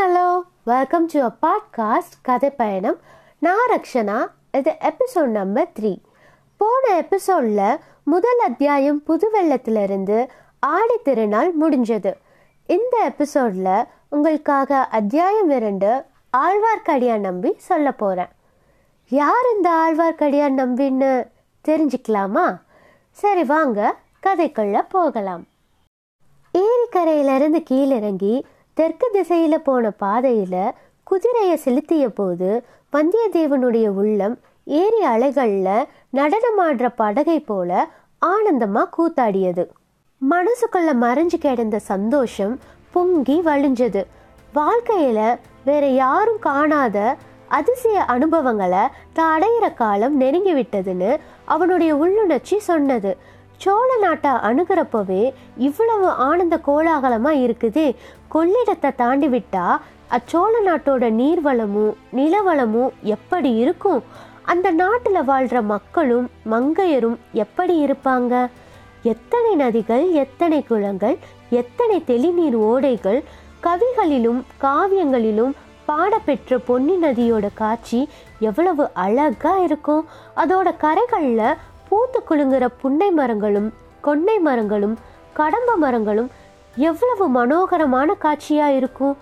Hello welcome to a podcast கதை பயணம் நான் ரக்ஷனா இது எபிசோட் நம்பர் த்ரீ போன எபிசோடில் முதல் அத்தியாயம் புது வெள்ளத்திலிருந்து ஆடி திருநாள் முடிஞ்சது. இந்த எபிசோடில் உங்களுக்காக அத்தியாயம் இரண்டு ஆழ்வார்க்கடியான் நம்பி சொல்ல போகிறேன் யார் இந்த ஆழ்வார்க்கடியான் நம்பின்னு தெரிஞ்சுக்கலாமா? சரி வாங்க கதைக்குள்ள போகலாம். ஏரிக்கரையிலிருந்து கீழிறங்கி தெற்கு திசையில போன பாதையில குதிரையை செலுத்திய போது வந்தியத்தேவனுடைய உள்ளம் ஏரி அலைகளில் நடனமாடுற படகை போல ஆனந்தமா கூத்தாடியது. மனசுக்குள்ள மறைஞ்சு கிடந்த சந்தோஷம் பொங்கி வழிஞ்சது. வாழ்க்கையில வேற யாரும் காணாத அதிசய அனுபவங்களை தான் அடையிற காலம் நெருங்கி விட்டதுன்னு அவனுடைய உள்ளுணர்ச்சி சொன்னது. சோழ நாட்டை அணுகிறப்பவே இவ்வளவு ஆனந்த கோலாகலமா இருக்குது. கொள்ளிடத்தை தாண்டி விட்டா அச்சோழ நாட்டோட நீர்வளமும் நிலவளமும் எப்படி இருக்கும்? அந்த நாட்டில் வாழ்கிற மக்களும் மங்கையரும் எப்படி இருப்பாங்க? எத்தனை நதிகள் எத்தனை குளங்கள் எத்தனை தெளிநீர் ஓடைகள் கவிகளிலும் காவியங்களிலும் பாடப்பெற்ற பொன்னி நதியோட காட்சி எவ்வளவு அழகா இருக்கும். அதோட கரைகளில் பூத்து குலுங்குற புன்னை மரங்களும் கொன்னை மரங்களும் கடம்ப மரங்களும் எவ்வளவு மனோகரமான காட்சியாக இருக்கும்.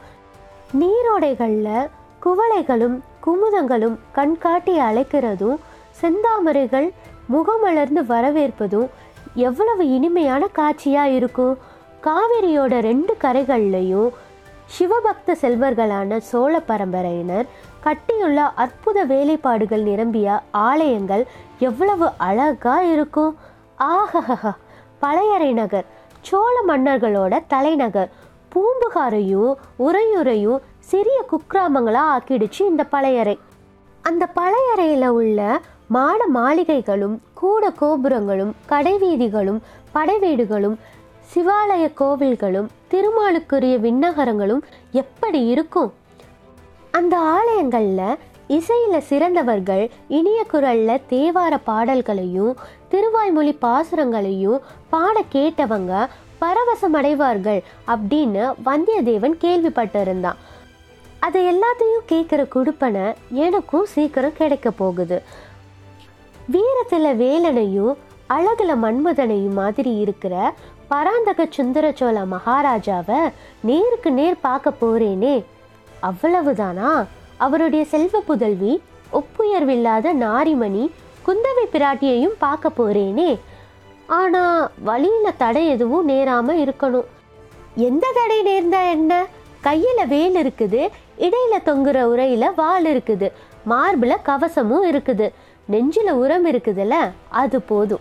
நீரோடைகளில் குவளைகளும் குமுதங்களும் கண்காட்டி அழைக்கிறதும் செந்தாமரைகள் முகமலர்ந்து வரவேற்பதும் எவ்வளவு இனிமையான காட்சியாக இருக்கும். காவிரியோட ரெண்டு கரைகள்லையும் சிவபக்த செல்வர்களான சோழ பரம்பரையினர் கட்டியுள்ள அற்புத வேலைப்பாடுகள் நிரம்பிய ஆலயங்கள் எவ்வளவு அழகா இருக்கும். ஆஹஹா பழையறை நகர் சோழ மன்னர்களோட தலைநகர் பூம்புகாரையும் உறையுறையும் சிறிய குக்கிராமங்களாக ஆக்கிடுச்சு இந்த பழையறை. அந்த பழையறையில் உள்ள மாட மாளிகைகளும் கூட கோபுரங்களும் கடைவீதிகளும் படைவீடுகளும் சிவாலய கோவில்களும் திருமாலுக்குரிய விண்ணகரங்களும் எப்படி இருக்கும்? அந்த ஆலயங்களில் இசையில் சிறந்தவர்கள் இனிய குரலில் தேவார பாடல்களையும் திருவாய்மொழி பாசுரங்களையும் பாட கேட்டவங்க பரவசம் அடைவார்கள் அப்படின்னு வந்தியத்தேவன் கேள்விப்பட்டிருந்தான். அதை எல்லாத்தையும் கேட்குற குடுப்பனை எனக்கும் சீக்கிரம் கிடைக்க போகுது. வீரத்தில் வேலனையும் அழகுல மன்மதனையும் மாதிரி இருக்கிற பராந்தக சுந்தர சோழ மகாராஜாவை நேருக்கு நேர் பார்க்க போறேனே அவ்வளவுதானா? அவருடைய செல்வ புதல்வி ஒப்புயர்வில்லாத நாரிமணி குந்தவை பிராட்டியையும் பார்க்க போறேனே. ஆனா வழியில தடை எதுவும் நேராம இருக்கணும். எந்த தடை நேர்ந்தா என்ன? கையில வேல் இருக்குது இடையில தொங்குற உரையில வால் இருக்குது மார்பில் கவசமும் இருக்குது நெஞ்சில உரம் இருக்குதுல்ல அது போதும்.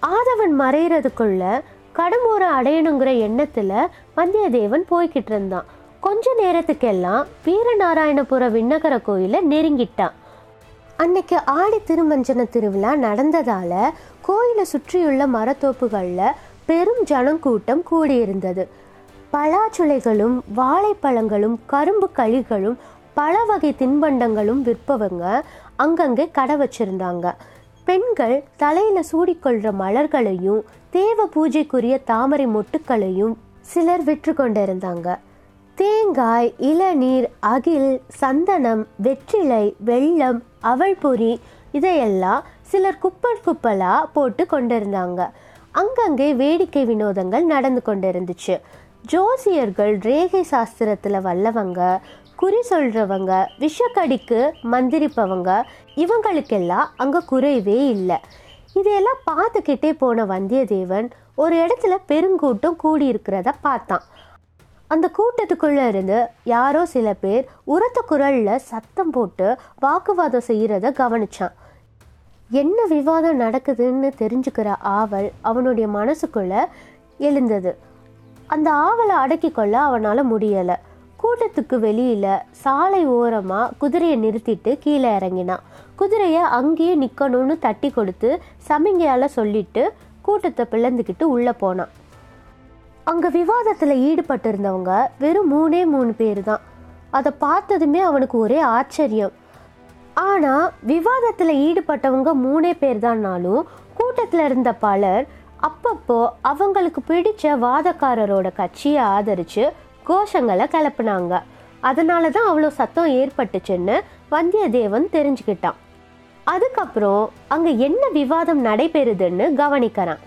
ஆதவன் மறைகிறதுக்குள்ள கடமூரை அடையணுங்கிற எண்ணத்துல வந்தியத்தேவன் போய்கிட்டு இருந்தான். கொஞ்ச நேரத்துக்கெல்லாம் வீரநாராயணபுர விண்ணகர கோயிலை நெருங்கிட்டான் அன்னைக்கு ஆடி திருமஞ்சன திருவிழா நடந்ததால கோயிலை சுற்றியுள்ள மரத்தோப்புகளில் பெரும் ஜனக்கூட்டம் கூடியிருந்தது. பலாச்சுளைகளும் வாழைப்பழங்களும் கரும்பு களிகளும் பல வகை தின்பண்டங்களும் விற்பவங்க அங்கங்கே கடை வச்சிருந்தாங்க. பெண்கள் தலையில சூடிக்கொள்ற மலர்களையும் தேவ பூஜைக்குரிய தாமரை மொட்டுக்களையும் சிலர் விற்று கொண்டிருந்தாங்க தேங்காய் இளநீர் அகில் சந்தனம் வெற்றிலை வெள்ளம் அவள்பொரி இதையெல்லாம் சிலர் குப்பல் குப்பலாக போட்டு கொண்டிருந்தாங்க. அங்கங்கே வேடிக்கை வினோதங்கள் நடந்து கொண்டிருந்துச்சு. ஜோசியர்கள் ரேகை சாஸ்திரத்தில் வல்லவங்க குறி சொல்றவங்க விஷக்கடிக்கு மந்திரிப்பவங்க இவங்களுக்கெல்லாம் அங்கே குறைவே இல்லை. இதையெல்லாம் பார்த்துக்கிட்டே போன வந்தியத்தேவன் ஒரு இடத்துல பெருங்கூட்டம் கூடியிருக்கிறத பார்த்தான். அந்த கூட்டத்துக்குள்ளே இருந்து யாரோ சில பேர் உரத்த குரலில் சத்தம் போட்டு வாக்குவாதம் செய்கிறத கவனிச்சான். என்ன விவாதம் நடக்குதுன்னு தெரிஞ்சுக்கிற ஆவல் அவனுடைய மனசுக்குள்ளே எழுந்தது. அந்த ஆவலை அடக்கி கொள்ள அவனால் முடியலை. கூட்டத்துக்கு வெளியில் சாலை ஓரமாக குதிரையை நிறுத்திட்டு கீழே இறங்கினான். குதிரையை அங்கேயே நிற்கணும்னு தட்டி கொடுத்து சமிங்கையால் சொல்லிட்டு கூட்டத்தை பிளந்துக்கிட்டு உள்ளே போனான். அங்கே விவாதத்தில் ஈடுபட்டிருந்தவங்க வெறும் மூணே மூணு பேர் தான் அதை பார்த்ததுமே அவனுக்கு ஒரே ஆச்சரியம். ஆனால் விவாதத்தில் ஈடுபட்டவங்க மூணே பேர் தான்னாலும் கூட்டத்தில் இருந்த பலர் அப்பப்போ அவங்களுக்கு பிடிச்ச வாதக்காரரோட கட்சியை ஆதரித்து கோஷங்களை கிளப்புனாங்க அதனால தான் அவ்வளோ சத்தம் ஏற்பட்டுச்சுன்னு வந்தியத்தேவன் தெரிஞ்சுக்கிட்டான். அதுக்கப்புறம் அங்கே என்ன விவாதம் நடைபெறுதுன்னு கவனிக்கிறான்.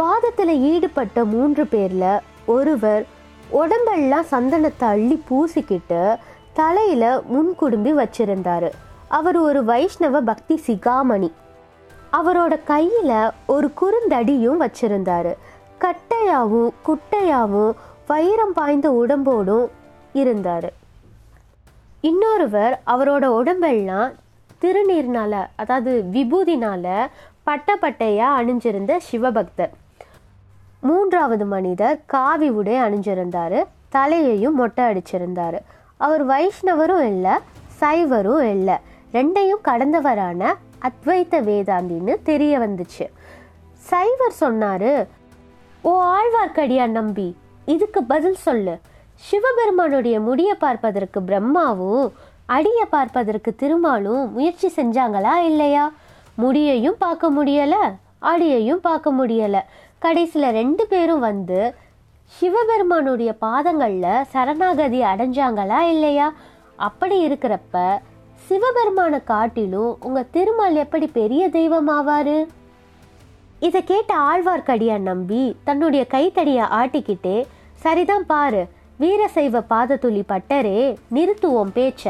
வாதத்தில் ஈடுபட்ட மூன்று பேரில் ஒருவர் உடம்பெல்லாம் சந்தனத்தை அள்ளி பூசிக்கிட்டு தலையில் முன்குடும்பி வச்சிருந்தாரு. அவர் ஒரு வைஷ்ணவ பக்தி சிகாமணி. அவரோட கையில் ஒரு குறுந்தடியும் வச்சிருந்தாரு. கட்டையாகவும் குட்டையாகவும் வைரம் பாய்ந்த உடம்போடும் இருந்தார். இன்னொருவர் அவரோட உடம்பெல்லாம் திருநீர்னால அதாவது விபூதினால பட்டை பட்டையாக அணிஞ்சிருந்த சிவபக்தர். மூன்றாவது மனிதர் காவி உடை அணிஞ்சிருந்தாரு தலையையும் மொட்டை அடிச்சிருந்தாரு. அவர் வைஷ்ணவரும் இல்லை சைவரும் இல்லை ரெண்டையும் கடந்தவரான அத்வைத்த வேதாந்தின்னு தெரிய வந்துச்சு. சைவர் சொன்னாரு ஓ ஆழ்வார்க்கடியான் நம்பி இதுக்கு பதில் சொல்லு. சிவபெருமானுடைய முடியை பார்ப்பதற்கு பிரம்மாவும் அடியை பார்ப்பதற்கு திருமாலும் முயற்சி செஞ்சாங்களா இல்லையா? முடியையும் பார்க்க முடியல அடியையும் பார்க்க முடியலை. கடைசியில் ரெண்டு பேரும் வந்து சிவபெருமானுடைய பாதங்களில் சரணாகதி அடைஞ்சாங்களா இல்லையா? அப்படி இருக்கிறப்ப சிவபெருமானை காட்டிலும் உங்கள் திருமால் எப்படி பெரிய தெய்வம் ஆவார்? இதை கேட்ட ஆழ்வார்க்கடியான் நம்பி தன்னுடைய கைத்தடியை ஆட்டிக்கிட்டே சரிதான் பாரு வீரசைவ பாதத்துளி பட்டரே நிறுத்துவோம் பேச்ச.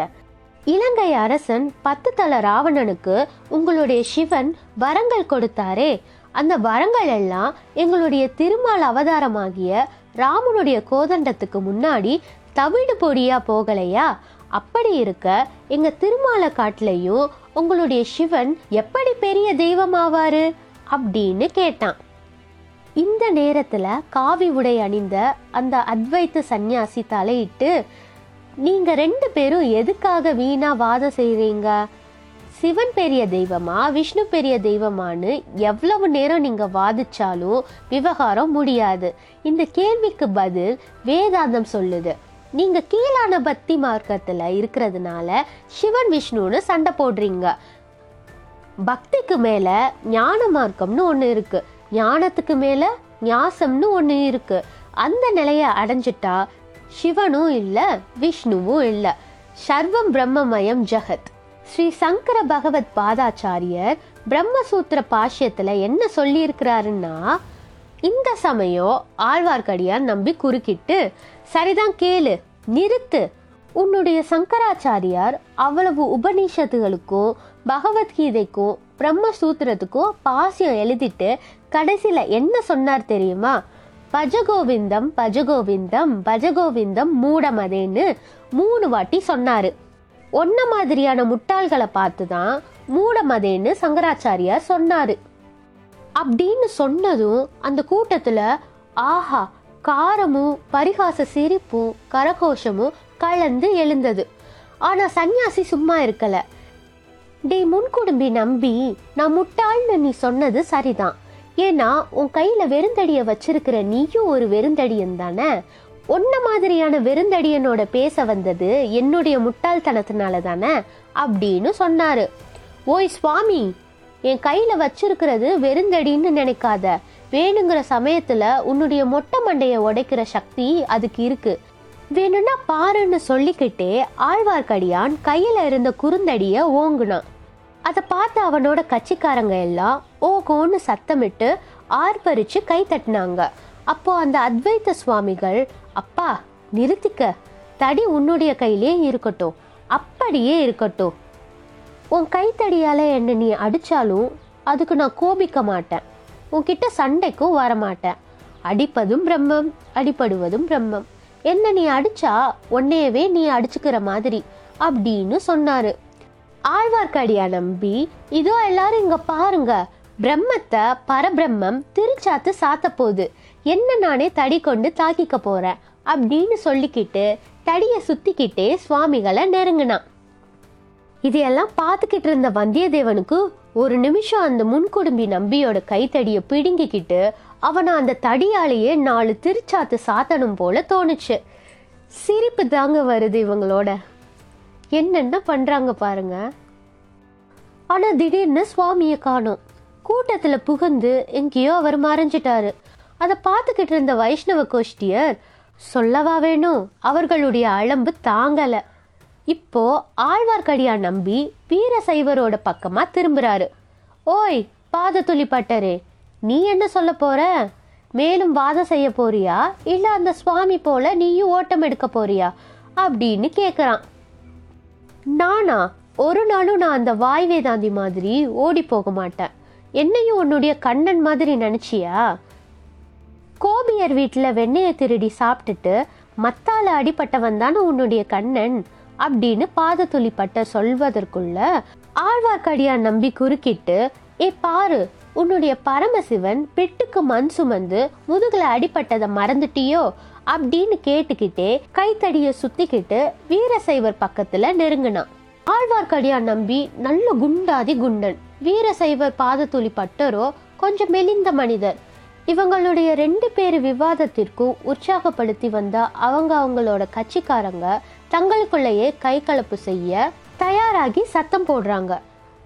இலங்கை அரசன் பத்து தல ராவணனுக்கு உங்களுடைய சிவன் வரங்கள் கொடுத்தாரே அந்த வரங்கள் எல்லாம் எங்களுடைய திருமால் அவதாரமாகிய ராமனுடைய கோதண்டத்துக்கு முன்னாடி தவிடு பொடியா போகலையா? அப்படி இருக்க எங்க திருமால காட்டுலையும் உங்களுடைய சிவன் எப்படி பெரிய தெய்வமாவாரு? அப்படின்னு கேட்டான். இந்த நேரத்துல காவி உடை அணிந்த அந்த அத்வைத்த சந்நியாசி தலையிட்டு நீங்க ரெண்டு பேரும் எதுக்காக வீணா வாதம் செய்றீங்க? சிவன் பெரிய தெய்வமா விஷ்ணு பெரிய தெய்வமான்னு எவ்வளவு நேரம் நீங்க வாதிச்சாலும் விவகாரம் முடியாது. இந்த கேள்விக்கு பதில் வேதாந்தம் சொல்லுது. நீங்க கீழான பக்தி மார்க்கத்துல இருக்கிறதுனால சிவன் விஷ்ணுன்னு சண்டை போடுறீங்க. பக்திக்கு மேல ஞான மார்க்கம்னு ஒன்று இருக்கு. ஞானத்துக்கு மேல ஞாசம்னு ஒன்று இருக்கு. அந்த நிலையை அடைஞ்சிட்டா சிவனும் இல்லை விஷ்ணுவும் இல்லை. சர்வம் பிரம்மமயம் ஜெகத். ஸ்ரீ சங்கர பகவத் பாதாச்சாரியர் பிரம்மசூத்திர பாஷ்யத்தில் என்ன சொல்லியிருக்கிறாருன்னா இந்த சமயம் ஆழ்வார்க்கடியான் நம்பி குறுக்கிட்டு சரிதான் கேளு நிறுத்து உன்னுடைய சங்கராச்சாரியார் அவ்வளவு உபநிஷத்துகளுக்கும் பகவத்கீதைக்கும் பிரம்மசூத்திரத்துக்கும் பாசியம் எழுதிட்டு கடைசியில் என்ன சொன்னார் தெரியுமா? பஜகோவிந்தம் பஜகோவிந்தம் பஜகோவிந்தம் மூடமதேன்னு மூணு வாட்டி சொன்னார். ஒன்ன மாதிரியான முட்டாள்களை பார்த்து தான் மூடமதேன்னு சங்கராச்சாரியார் சொன்னார். அப்படின்னு சொன்னதும் அந்த கூட்டத்தில் ஆஹா காரமும் பரிகாச சிரிப்பும் கரகோஷமும் கலந்து எழுந்தது. ஆனால் சன்னியாசி சும்மா இருக்கலை. டே முன்குடும்பி நம்பி நான் முட்டாள்னு நீ சொன்னது சரிதான். ஏன்னா உன் கையில் வெறுந்தடியை வச்சிருக்கிற நீயும் ஒரு வெறுந்தடியன் தானே? ஒன்ன மாதிரியான வெறுந்தடியனோட பேச வந்தது என்னுடைய முட்டாள்தனத்தினால தானே அப்படின்னு சொன்னாரு. ஓய் சுவாமி என் கையில வச்சிருக்கிறது வெறுந்தடின்னு நினைக்காத. வேணுங்கிற சமயத்துல உன்னுடைய மொட்டை மண்டைய உடைக்கிற சக்தி அதுக்கு இருக்கு. வேணும்னா பாருன்னு சொல்லிக்கிட்டே ஆழ்வார்க்கடியான் கையில இருந்த குறுந்தடிய ஓங்குனான். அதை பார்த்து அவனோட கட்சிக்காரங்க எல்லாம் ஓகோன்னு சத்தமிட்டு ஆர்ப்பரிச்சு கை தட்டினாங்க. அப்போ அந்த அத்வைத்த சுவாமிகள் அப்பா நிறுத்திக்க. தடி உன்னுடைய கையிலே இருக்கட்டும். அப்படியே இருக்கட்டும். உன் கைத்தடியால் என்னை நீ அடித்தாலும் அதுக்கு நான் கோபிக்க மாட்டேன். உன்கிட்ட சண்டைக்கும் வர மாட்டேன் அடிப்பதும் பிரம்மம் அடிப்படுவதும் பிரம்மம். என்ன நீ அடிச்சா உன்னையவே நீ அடிச்சுக்கிற மாதிரி அப்படின்னு சொன்னாரு. ஆழ்வார்க்கடியா நம்பி இதோ எல்லாரும் இங்க பாருங்க. பிரம்மத்தை பரபிரம்மம் திருச்சாத்து சாத்த போகுது என்ன நானே தடி கொண்டு தாக்கிக்க போறேன் அப்படின்னு சொல்லிக்கிட்டு தடியை சுத்திக்கிட்டே சுவாமிகளை நெருங்கினான். இதையெல்லாம் பார்த்துக்கிட்டு இருந்த வந்தியத்தேவனுக்கு ஒரு நிமிஷம் அந்த முன்குடும்பி நம்பியோட கைத்தடியை பிடுங்கிக்கிட்டு அவனை அந்த தடியாலேயே நாலு திருச்சாத்து சாத்தணும் போல தோணுச்சு. சிரிப்பு தாங்க வருது இவங்களோட. என்னென்ன பண்ணுறாங்க பாருங்க. ஆனால் திடீர்னு சுவாமியை காணும். கூட்டத்தில் புகுந்து எங்கேயோ அவர் மறைஞ்சிட்டாரு. அதை பார்த்துக்கிட்டு இருந்த வைஷ்ணவ கோஷ்டியர் சொல்லவா வேணும் அவர்களுடைய அலம்பு தாங்கலை. இப்போ ஆழ்வார்க்கடியா நம்பி வீரசைவரோட பக்கமா திரும்புறாரு. ஓய் பாதத்துளி பட்டரே நீ என்ன சொல்ல போற? மேலும் வாதம் செய்ய போறியா? இல்ல அந்த சுவாமி போல நீயும் ஓட்டம் எடுக்க போறியா? அப்படின்னு கேக்குறான். நானா ஒரு நாளும் நான் அந்த வாய் வேதாந்தி மாதிரி ஓடி போக மாட்டேன். என்னையும் உன்னுடைய கண்ணன் மாதிரி நினைச்சியா? கோபியர் வீட்டில் வெண்ணெயை திருடி சாப்பிட்டுட்டு மத்தால அடிப்பட்டவன் தானே உன்னுடைய கண்ணன்? அப்படின்னு பாதத்துளி பட்ட சொல்வதற்குள்ள ஆழ்வார்க்கடியான் நம்பி குறுக்கிட்டு ஏ பாரு உன்னுடைய பரமசிவன் பெட்டுக்கு மண் சுமந்து முதுகுல அடிப்பட்டதை மறந்துட்டியோ? அப்படின்னு கேட்டுக்கிட்டே கைத்தடிய சுத்திக்கிட்டு வீரசைவர் பக்கத்துல நெருங்கினான். ஆழ்வார்க்கடியான் நம்பி நல்ல குண்டாதி குண்டன் வீரசைவர் பாதத்துளி பட்டரோ கொஞ்சம் மெலிந்த மனிதர் இவங்களுடைய ரெண்டு பேர் விவாதத்திற்கும் உற்சாகப்படுத்தி வந்த அவங்க அவங்களோட கட்சிக்காரங்க தங்களுக்குள்ளேயே கை கலப்பு செய்ய தயாராகி சத்தம் போடுறாங்க.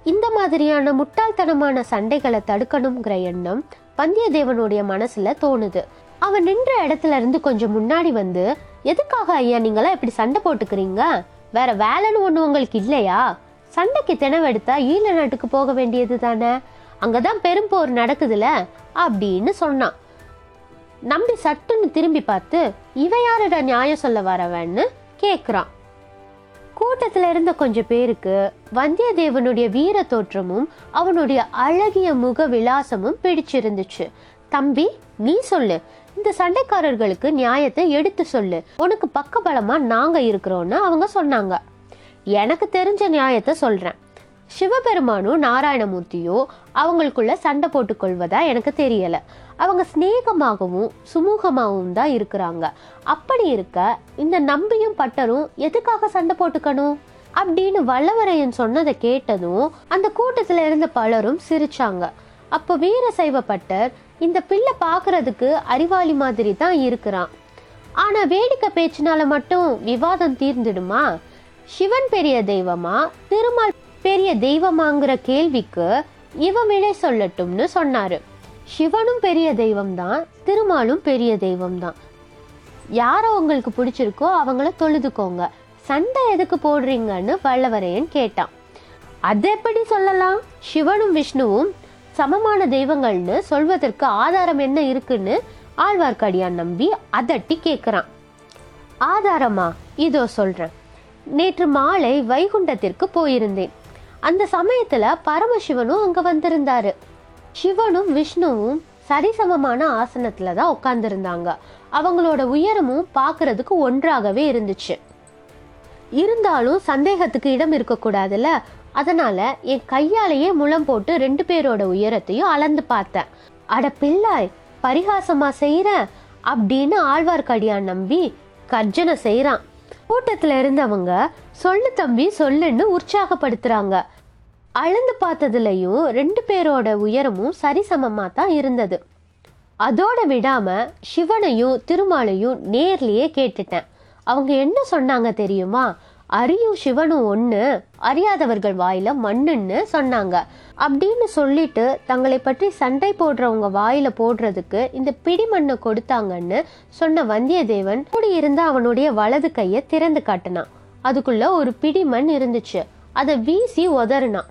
இந்த மாதிரியான முட்டாள்தனமான சண்டைகளை தடுக்கணுங்கிற எண்ணம் வந்தியத்தேவனுடைய மனசுல தோணுது. அவன் நின்ற இடத்துல இருந்து கொஞ்சம் முன்னாடி வந்து எதுக்காக ஐயா நீங்களா இப்படி சண்டை போட்டுக்கிறீங்க? வேற வேலைன்னு ஒண்ணு உங்களுக்கு இல்லையா? சண்டைக்கு தினவெடுத்தா ஈழ நாட்டுக்கு போக வேண்டியது தானே? அங்கதான் பெரும்போர் நடக்குதுல அப்படின்னு சொன்னான். நம்பி சட்டுன்னு திரும்பி பார்த்து இவ யாருடா நியாயம் சொல்ல வரவன்னு? கேட்குறான் கூட்டத்தில் இருந்த கொஞ்சம் பேருக்கு வந்தியத்தேவனுடைய வீர தோற்றமும் அவனுடைய அழகிய முக விலாசமும் பிடிச்சிருந்துச்சு. தம்பி நீ சொல்லு. இந்த சண்டைக்காரர்களுக்கு நியாயத்தை எடுத்து சொல்லு. உனக்கு பக்கபலமா நாங்க இருக்கிறோம்னு அவங்க சொன்னாங்க. எனக்கு தெரிஞ்ச நியாயத்தை சொல்றேன். சிவபெருமானும் நாராயணமூர்த்தியும் அவங்களுக்குள்ள சண்டை போட்டுக்கொள்வதா எனக்கு தெரியலை. அவங்க சிநேகமாகவும் சுமூகமாகவும் தான் இருக்கிறாங்க. அப்படி இருக்க இந்த நம்பியும் பட்டரும் எதுக்காக சண்டை போட்டுக்கணும்? அப்படின்னு வல்லவரையன் சொன்னதை கேட்டதும் அந்த கூட்டத்தில் இருந்த பலரும் சிரிச்சாங்க. அப்போ வீரசைவ பட்டர் இந்த பிள்ளை பார்க்கறதுக்கு அறிவாளி மாதிரி தான் இருக்கிறான். ஆனால் வேடிக்கை பேச்சினால மட்டும் விவாதம் தீர்ந்துடுமா? சிவன் பெரிய தெய்வமா? திருமால் பெரிய தெய்வமாங்கிற கேள்விக்கு இவன் விடை சொல்லட்டும்னு சொன்னாரு. சிவனும் பெரிய தெய்வம் தான் திருமாலும் பெரிய தெய்வம் தான் யாரை உங்களுக்கு பிடிச்சிருக்கோ அவங்கள தொழுதுக்கோங்க. சண்டை எதுக்கு போடுறீங்கன்னு வல்லவரையன் கேட்டான். அது எப்படி சொல்லலாம்? சிவனும் விஷ்ணுவும் சமமான தெய்வங்கள்னு சொல்வதற்கு ஆதாரம் என்ன இருக்குன்னு ஆழ்வார்க்கடியான் நம்பி அதட்டி கேட்குறான் ஆதாரமா? இதோ சொல்றேன். நேற்று மாலை வைகுண்டத்திற்கு போயிருந்தேன். அந்த சமயத்துல பரமசிவனும் அங்க வந்திருந்தாரு. சிவனும் விஷ்ணுவும் சரிசமமான ஆசனத்துல தான் உட்கார்ந்துருந்தாங்க. அவங்களோட உயரமும் பார்க்கறதுக்கு ஒன்றாகவே இருந்துச்சு. இருந்தாலும் சந்தேகத்துக்கு இடம் இருக்கக்கூடாதுல்ல? அதனால என் கையாலேயே முளம் போட்டு ரெண்டு பேரோட உயரத்தையும் அளந்து பார்த்தேன். அட பிள்ளாய் பரிகாசமா செய்யற அப்படின்னு ஆழ்வார்க்கடியான் நம்பி கர்ஜனை செய்கிறான் கூட்டத்தில் இருந்தவங்க சொல்லு தம்பி சொல்லுன்னு உற்சாகப்படுத்துறாங்க. அளந்து பார்த்ததுலையும் ரெண்டு பேரோட உயரமும் சரிசமமாக தான் இருந்தது. அதோட விடாமல் சிவனையும் திருமாலையும் நேர்லேயே கேட்டுட்டேன். அவங்க என்ன சொன்னாங்க தெரியுமா? அரியும் சிவனும் ஒன்று அறியாதவர்கள் வாயில மண்ணுன்னு சொன்னாங்க. அப்படின்னு சொல்லிட்டு தங்களை பற்றி சண்டை போடுறவங்க வாயில போடுறதுக்கு இந்த பிடி மண்ணை கொடுத்தாங்கன்னு சொன்ன வந்தியத்தேவன் கூடியிருந்த அவனுடைய வலது கையை திறந்து காட்டினான். அதுக்குள்ள ஒரு பிடி மண் இருந்துச்சு. அதை வீசி உதறினான்.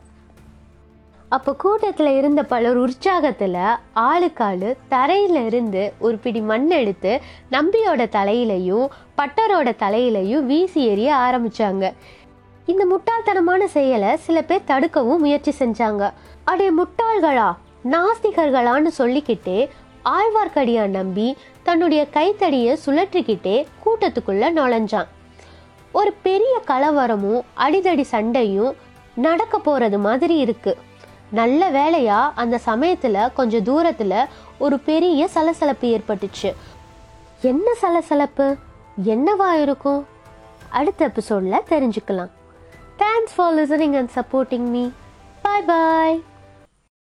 அப்போ கூட்டத்தில் இருந்த பலர் உற்சாகத்தில் ஆளுக்காளு தரையில இருந்து ஒரு பிடி மண் எடுத்து நம்பியோட தலையிலையும் பட்டரோட தலையிலையும் வீசி எறிய ஆரம்பிச்சாங்க. இந்த முட்டாள்தனமான செயலை சில பேர் தடுக்கவும் முயற்சி செஞ்சாங்க. அடே முட்டாள்களா நாஸ்திகர்களான்னு சொல்லிக்கிட்டே ஆழ்வார்க்கடியான் நம்பி தன்னுடைய கைத்தடியை சுழற்றிக்கிட்டே கூட்டத்துக்குள்ள நுழைஞ்சான். ஒரு பெரிய கலவரமும் அடிதடி சண்டையும் நடக்க போகிறது மாதிரி இருக்குது நல்ல வேலையா அந்த சமயத்தில் கொஞ்சம் தூரத்தில் ஒரு பெரிய சலசலப்பு ஏற்பட்டுச்சு. என்ன சலசலப்பு? என்னவா இருக்கும்? அடுத்த எபிசோடில் தெரிஞ்சுக்கலாம். Thanks for listening and supporting me bye bye